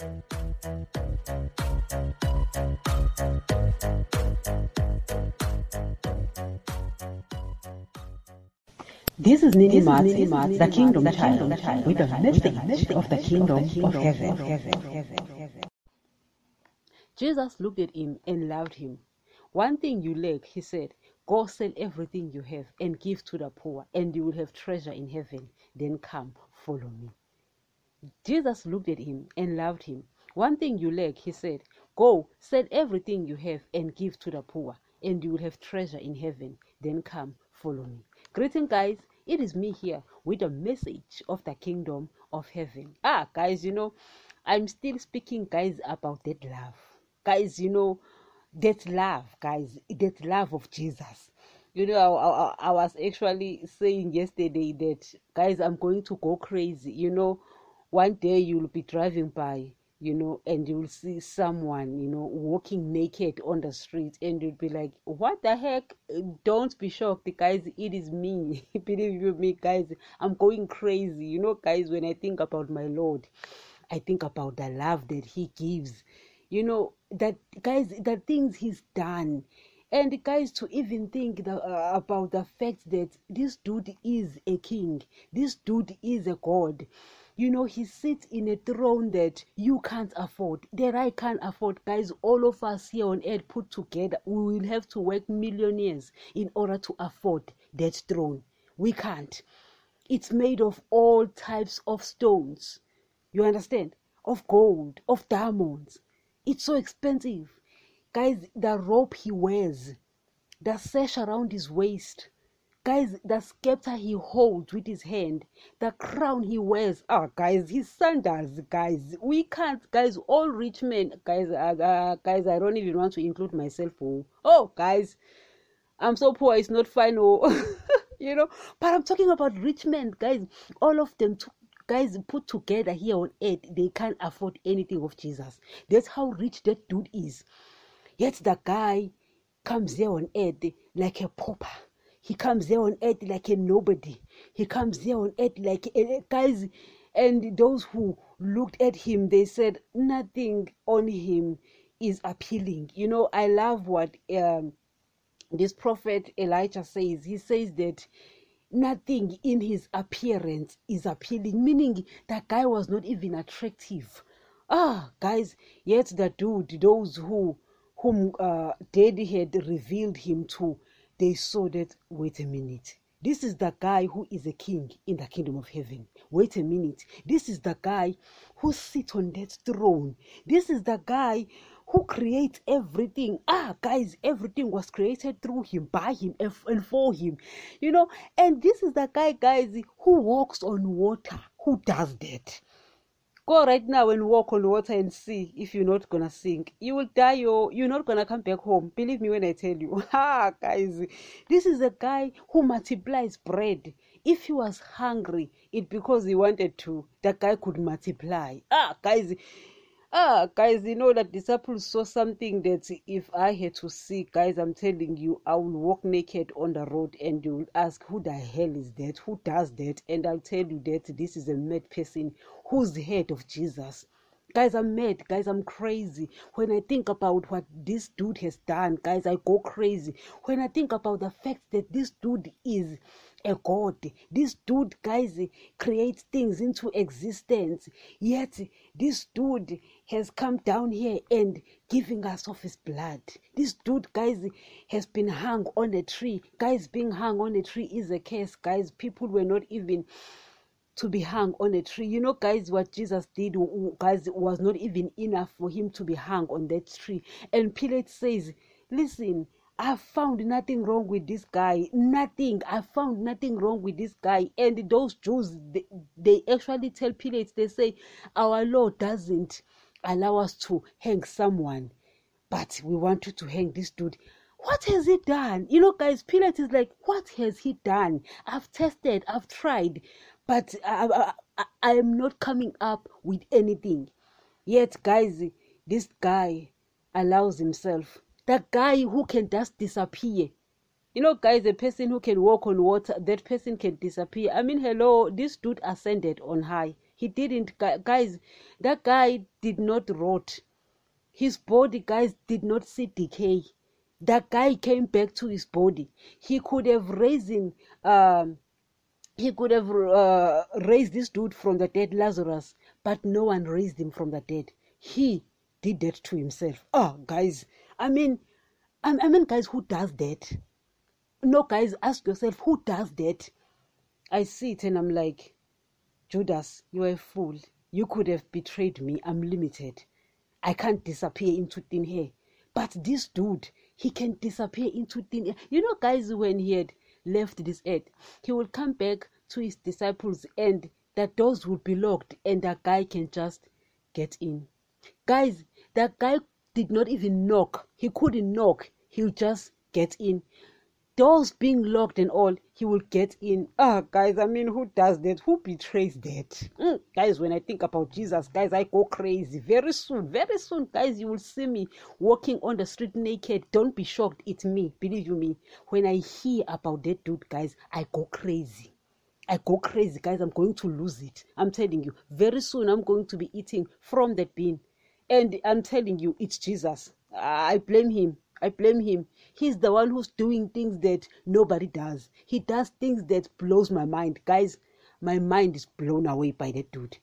This is Nini Mats, the Kingdom Child, with the message of the Kingdom of Heaven. Jesus looked at him and loved him. One thing you lack, he said, go sell everything you have and give to the poor, and you will have treasure in heaven. Then come, follow me. Jesus looked at him and loved him. One thing you lack, he said, go sell everything you have and give to the poor, and you will have treasure in heaven. Then come, follow me. Greeting, guys. It is me here with a message of the kingdom of heaven. Ah, guys, you know, I'm still speaking, guys, about that love. Guys, you know, that love, guys, that love of Jesus. You know, I, I, I was actually saying yesterday that, guys, I'm going to go crazy. You know, one day you'll be driving by you know, and you'll see someone, you know, walking naked on the street, and you'll be like, What the heck? Don't be shocked, guys, it is me. Believe you me, guys, I'm going crazy. You know, guys, when I think about my Lord, I think about the love that He gives, you know, that, guys, the things He's done. And guys, to even think the, uh, about the fact that this dude is a king, this dude is a god you know, he sits in a throne that you can't afford, that I can't afford. Guys, all of us here on earth put together, we will have to work millionaires in order to afford that throne. We can't. It's made of all types of stones. You understand? Of gold, of diamonds. It's so expensive. Guys, the rope he wears, the sash around his waist, guys the scepter he holds with his hand the crown he wears. Oh guys his sandals guys. We can't guys all rich men guys uh, uh, guys i don't even want to include myself oh, oh guys i'm so poor it's not fine oh. You know but i'm talking about rich men guys. All of them took guys put together here on earth they can't afford anything of jesus. That's how rich that dude is. Yet the guy comes here on earth like a pauper he comes there on earth like a nobody. He comes there on earth like a, guys. And those who looked at him, they said nothing on him is appealing. You know, I love what um, this prophet Elijah says. He says that nothing in his appearance is appealing, meaning that guy was not even attractive. Ah, guys, yet the dude, those who whom uh, daddy had revealed him to, they saw that, wait a minute. This is the guy who is a king in the kingdom of heaven. Wait a minute. This is the guy who sits on that throne. This is the guy who creates everything. Ah, guys, everything was created through him, by him, and for him. You know, and this is the guy, guys, who walks on water. Who does that? Go right now and walk on water and see if you're not gonna sink. You will die or you're not gonna come back home. Believe me when I tell you. Ah, guys, this is a guy who multiplies bread. If he was hungry, it because he wanted to. That guy could multiply. Ah, guys, ah guys you know that disciples saw something that if i had to see guys i'm telling you i will walk naked on the road and you will ask who the hell is that? Who does that? And i'll tell you that this is a mad person who's the head of jesus guys i'm mad. Guys i'm crazy. When i think about what this dude has done guys i go crazy. When i think about the fact that this dude is a god this dude guys creates things into existence yet this dude has come down here and giving us of his blood. This dude guys has been hung on a tree. Guys being hung on a tree is a curse guys. People were not even to be hung on a tree. You know, guys, what Jesus did, guys, was not even enough for him to be hung on that tree. And Pilate says, Listen, I found nothing wrong with this guy. Nothing. I found nothing wrong with this guy. And those Jews, they, they actually tell Pilate, they say, Our law doesn't allow us to hang someone, but we want you to hang this dude. What has he done? You know, guys, Pilate is like, What has he done? I've tested, I've tried, but I, I, I, am not coming up with anything. Yet, guys, this guy allows himself That guy who can just disappear you know guys a person who can walk on water that person can disappear i mean hello this dude ascended on high He didn't, guys. That guy did not rot. His body, guys, did not see decay. That guy came back to his body. He could have him. Um, he could have uh, raised this dude from the dead, Lazarus, but no one raised him from the dead. He did that to himself. Oh, guys, I mean, I mean, guys, who does that? No, guys, ask yourself, who does that? I see it and I'm like, Judas, you're a fool. You could have betrayed me. I'm limited. I can't disappear into thin air. But this dude, he can disappear into thin air. You know, guys, when he had left this earth, he will come back to his disciples and the doors will be locked and that guy can just get in. Guys, that guy did not even knock. He couldn't knock. He'll just get in doors being locked and all, he will get in. Ah, guys, I mean, who does that? Who betrays that? Mm, guys, when I think about Jesus, guys, I go crazy. Very soon, very soon, guys, you will see me walking on the street naked. Don't be shocked, it's me. Believe you me. When I hear about that dude, guys, I go crazy. I go crazy, guys. I'm going to lose it. I'm telling you. Very soon, I'm going to be eating from that bin. And I'm telling you, it's Jesus. I blame him. I blame him. He's the one who's doing things that nobody does. He does things that blows my mind. Guys, my mind is blown away by that dude.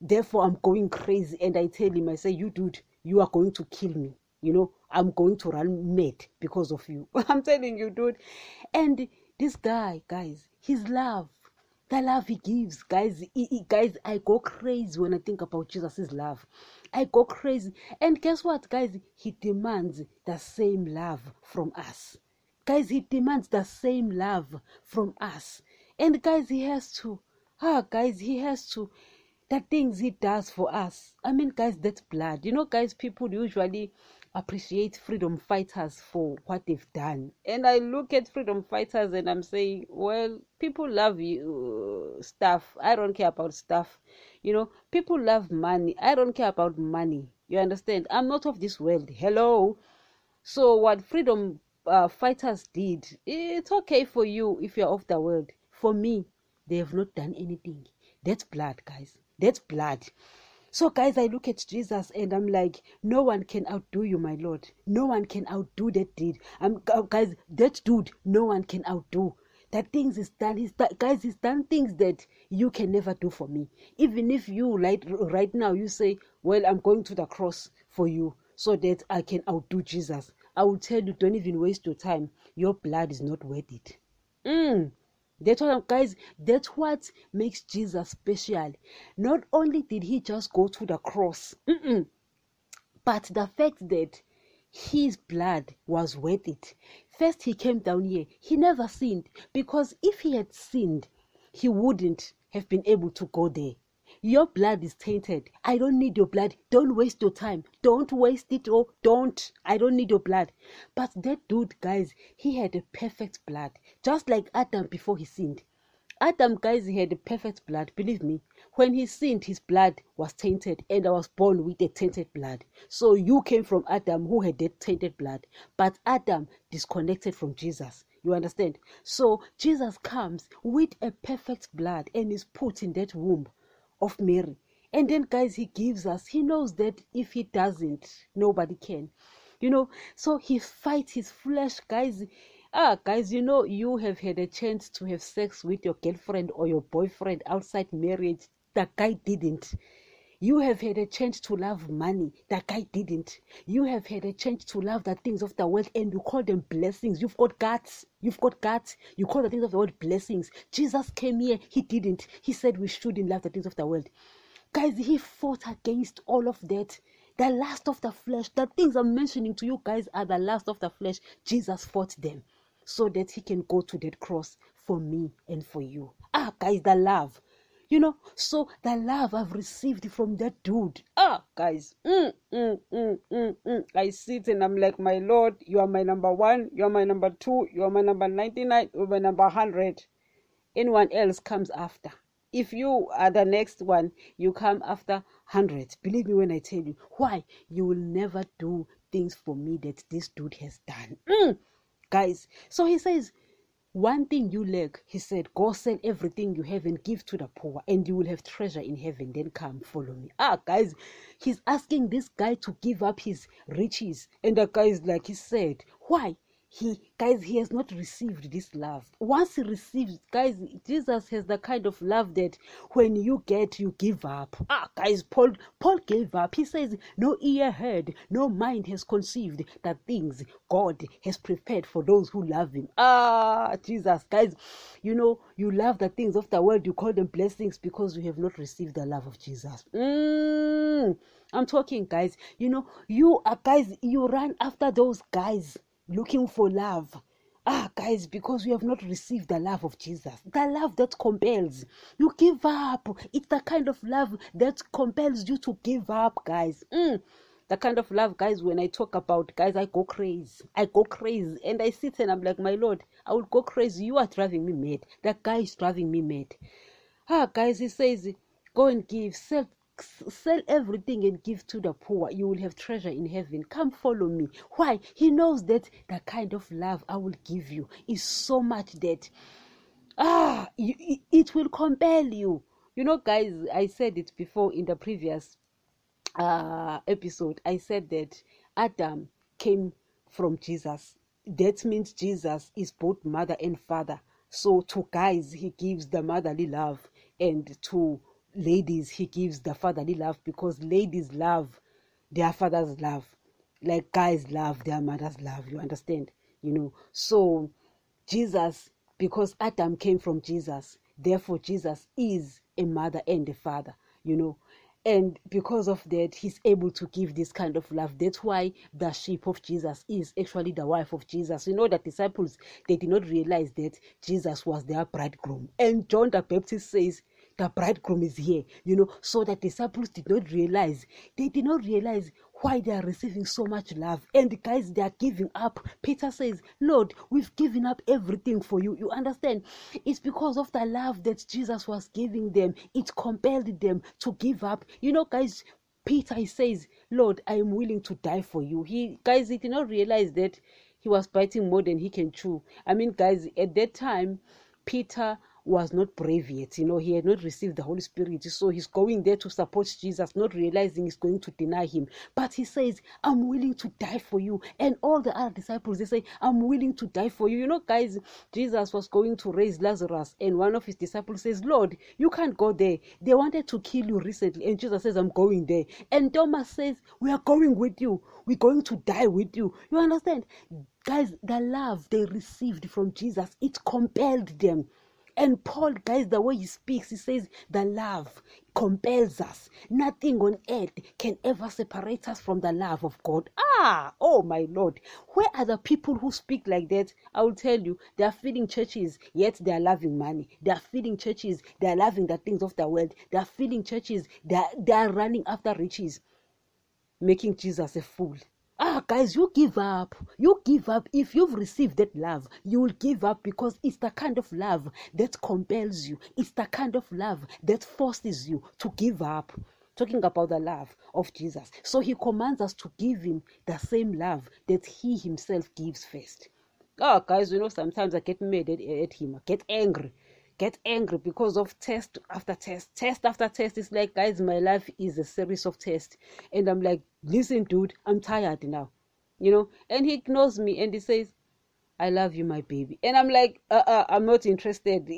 Therefore, I'm going crazy and I tell him, I say, you dude, you are going to kill me. You know, I'm going to run mad because of you. I'm telling you, dude. And this guy, guys, his love, the love he gives, guys, he, he, guys, I go crazy when I think about Jesus' love. I go crazy. And guess what, guys? He demands the same love from us. Guys, he demands the same love from us. And guys, he has to. Ah, guys, he has to. The things he does for us. I mean, guys, that's blood. You know, guys, people usually appreciate freedom fighters for what they've done. And I look at freedom fighters and I'm saying, well, people love you stuff. I don't care about stuff. You know, people love money. I don't care about money. You understand? I'm not of this world. Hello. So what freedom uh, fighters did, it's okay for you if you're of the world. For me, they have not done anything. That's blood, guys. That's blood. So, guys, I look at Jesus and I'm like, no one can outdo you, my Lord. No one can outdo that deed. I'm, guys, that dude, no one can outdo. That things is done. He's done, guys, he's done things that you can never do for me. Even if you right right now you say, well, I'm going to the cross for you so that I can outdo Jesus. I will tell you, don't even waste your time. Your blood is not worth it. Mm. That's what, guys, that's what makes Jesus special. Not only did he just go to the cross, but the fact that his blood was worth it. First, he came down here. He never sinned because if he had sinned, he wouldn't have been able to go there. Your blood is tainted. I don't need your blood. Don't waste your time. Don't waste it. Oh, don't. I don't need your blood. But that dude, guys, he had a perfect blood, just like Adam before he sinned. Adam, guys, he had a perfect blood. Believe me, when he sinned, his blood was tainted, and I was born with a tainted blood. So you came from Adam, who had that tainted blood. But Adam disconnected from Jesus. You understand? So Jesus comes with a perfect blood and is put in that womb of Mary. And then, guys, he gives us, he knows that if he doesn't, nobody can. You know, so he fights his flesh, guys. Ah, guys, you know, you have had a chance to have sex with your girlfriend or your boyfriend outside marriage. That guy didn't. You have had a chance to love money. That guy didn't. You have had a chance to love the things of the world and you call them blessings. You've got guts. You've got guts. You call the things of the world blessings. Jesus came here. He didn't. He said we shouldn't love the things of the world. Guys, he fought against all of that. The last of the flesh. The things I'm mentioning to you guys are the last of the flesh. Jesus fought them so that he can go to that cross for me and for you. Ah, guys, the love. You know, so the love I've received from that dude. Ah, guys, mm, mm, mm, mm, mm. I sit and I'm like, my Lord, you are my number one, you are my number two, you are my number 99, you are my number 100. Anyone else comes after. If you are the next one, you come after 100. Believe me when I tell you. Why? You will never do things for me that this dude has done. Mm. Guys, so he says, one thing you lack, he said, go sell everything you have and give to the poor, and you will have treasure in heaven. Then come, follow me. Ah, guys, he's asking this guy to give up his riches. And the guy is like, he said, why? He guys he has not received this love. Once he receives guys jesus has the kind of love that when you get you give up. Ah guys paul paul gave up. He says no ear heard no mind has conceived the things god has prepared for those who love him. Ah jesus guys you know you love the things of the world you call them blessings because you have not received the love of jesus. Mm, i'm talking guys you know you are guys you run after those guys looking for love. Ah, guys, because we have not received the love of Jesus, the love that compels. You give up. It's the kind of love that compels you to give up, guys. Mm. The kind of love, guys, when I talk about, guys, I go crazy. I go crazy. And I sit and I'm like, my Lord, I will go crazy. You are driving me mad. That guy is driving me mad. Ah, guys, he says, go and give. Sell sell everything and give to the poor you will have treasure in heaven. Come follow me. Why? He knows that the kind of love i will give you is so much that ah it will compel you. You know guys i said it before in the previous uh episode. I said that adam came from jesus. That means jesus is both mother and father. So to guys he gives the motherly love and to ladies he gives the fatherly love because ladies love their father's love. Like guys love their mother's love you understand? You know? So jesus because adam came from jesus therefore jesus is a mother and a father you know? And because of that he's able to give this kind of love. That's why the sheep of jesus is actually the wife of jesus. You know the disciples they did not realize that jesus was their bridegroom. And john the baptist says the bridegroom is here you know so that the disciples did not realize they did not realize why they are receiving so much love. And guys they are giving up. Peter says lord we've given up everything for you. You understand? It's because of the love that jesus was giving them. It compelled them to give up. You know guys peter he says lord i am willing to die for you. He guys he did not realize that he was biting more than he can chew. I mean guys at that time peter was not brave yet. You know, he had not received the Holy Spirit. So he's going there to support Jesus, not realizing he's going to deny him. But he says, I'm willing to die for you. And all the other disciples, they say, I'm willing to die for you. You know, guys, Jesus was going to raise Lazarus, and one of his disciples says, Lord, you can't go there. They wanted to kill you recently. And Jesus says, I'm going there. And Thomas says, We are going with you. We're going to die with you. You understand? Guys, the love they received from Jesus, it compelled them and Paul, guys, the way he speaks, he says, the love compels us. Nothing on earth can ever separate us from the love of God. Ah, oh my Lord. Where are the people who speak like that? I will tell you, they are feeding churches, yet they are loving money. They are feeding churches, they are loving the things of the world. They are feeding churches, they are, they are running after riches, making Jesus a fool. Ah, guys, you give up. You give up. If you've received that love, you will give up because it's the kind of love that compels you. It's the kind of love that forces you to give up. Talking about the love of Jesus. So he commands us to give him the same love that he himself gives first. Oh, guys, you know, sometimes I get mad at, at him. I get angry get angry because of test after test, test after test. It's like, guys, my life is a series of tests. And I'm like, listen, dude, I'm tired now. You know? And he ignores me and he says, I love you, my baby. And I'm like, uh, uh, I'm not interested.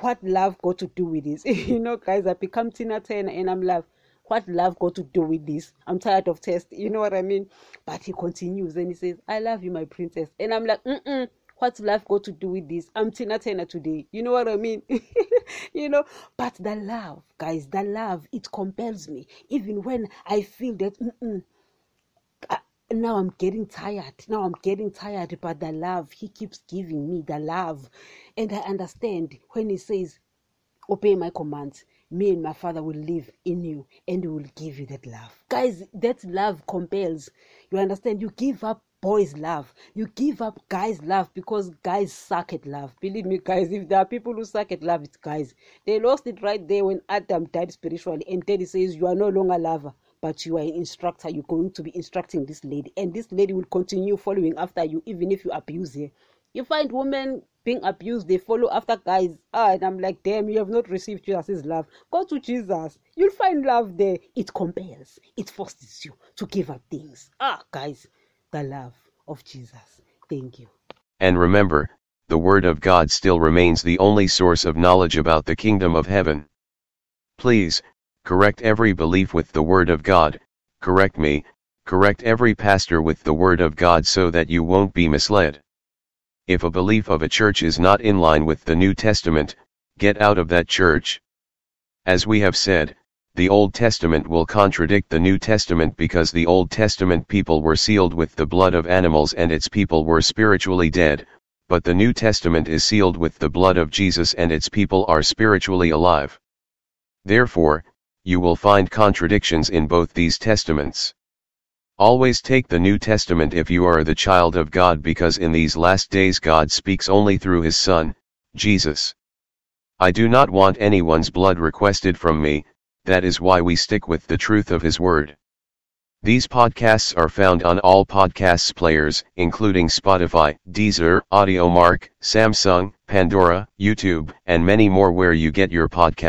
What love got to do with this? you know, guys, I become Tina Turner and I'm like, what love got to do with this? I'm tired of test. You know what I mean? But he continues and he says, I love you, my princess. And I'm like, mm-mm what's life got to do with this? I'm Tina Turner today. You know what I mean? you know, but the love, guys, the love, it compels me. Even when I feel that, now I'm getting tired. Now I'm getting tired, but the love, he keeps giving me the love. And I understand when he says, Obey my commands me and my father will live in you and we will give you that love. Guys, that love compels. You understand? You give up boys love you give up guys love because guys suck at love believe me guys if there are people who suck at love it's guys they lost it right there when adam died spiritually and daddy says you are no longer lover but you are an instructor you're going to be instructing this lady and this lady will continue following after you even if you abuse her you find women being abused, they follow after guys. Ah, and I'm like, damn, you have not received Jesus' love. Go to Jesus. You'll find love there. It compels, it forces you to give up things. Ah, guys, the love of Jesus. Thank you. And remember, the Word of God still remains the only source of knowledge about the kingdom of heaven. Please, correct every belief with the Word of God, correct me, correct every pastor with the Word of God so that you won't be misled. If a belief of a church is not in line with the New Testament, get out of that church. As we have said, the Old Testament will contradict the New Testament because the Old Testament people were sealed with the blood of animals and its people were spiritually dead, but the New Testament is sealed with the blood of Jesus and its people are spiritually alive. Therefore, you will find contradictions in both these testaments. Always take the New Testament if you are the child of God because in these last days God speaks only through his Son, Jesus. I do not want anyone's blood requested from me, that is why we stick with the truth of his word. These podcasts are found on all podcasts players, including Spotify, Deezer, Audiomack, Samsung, Pandora, YouTube, and many more where you get your podcast.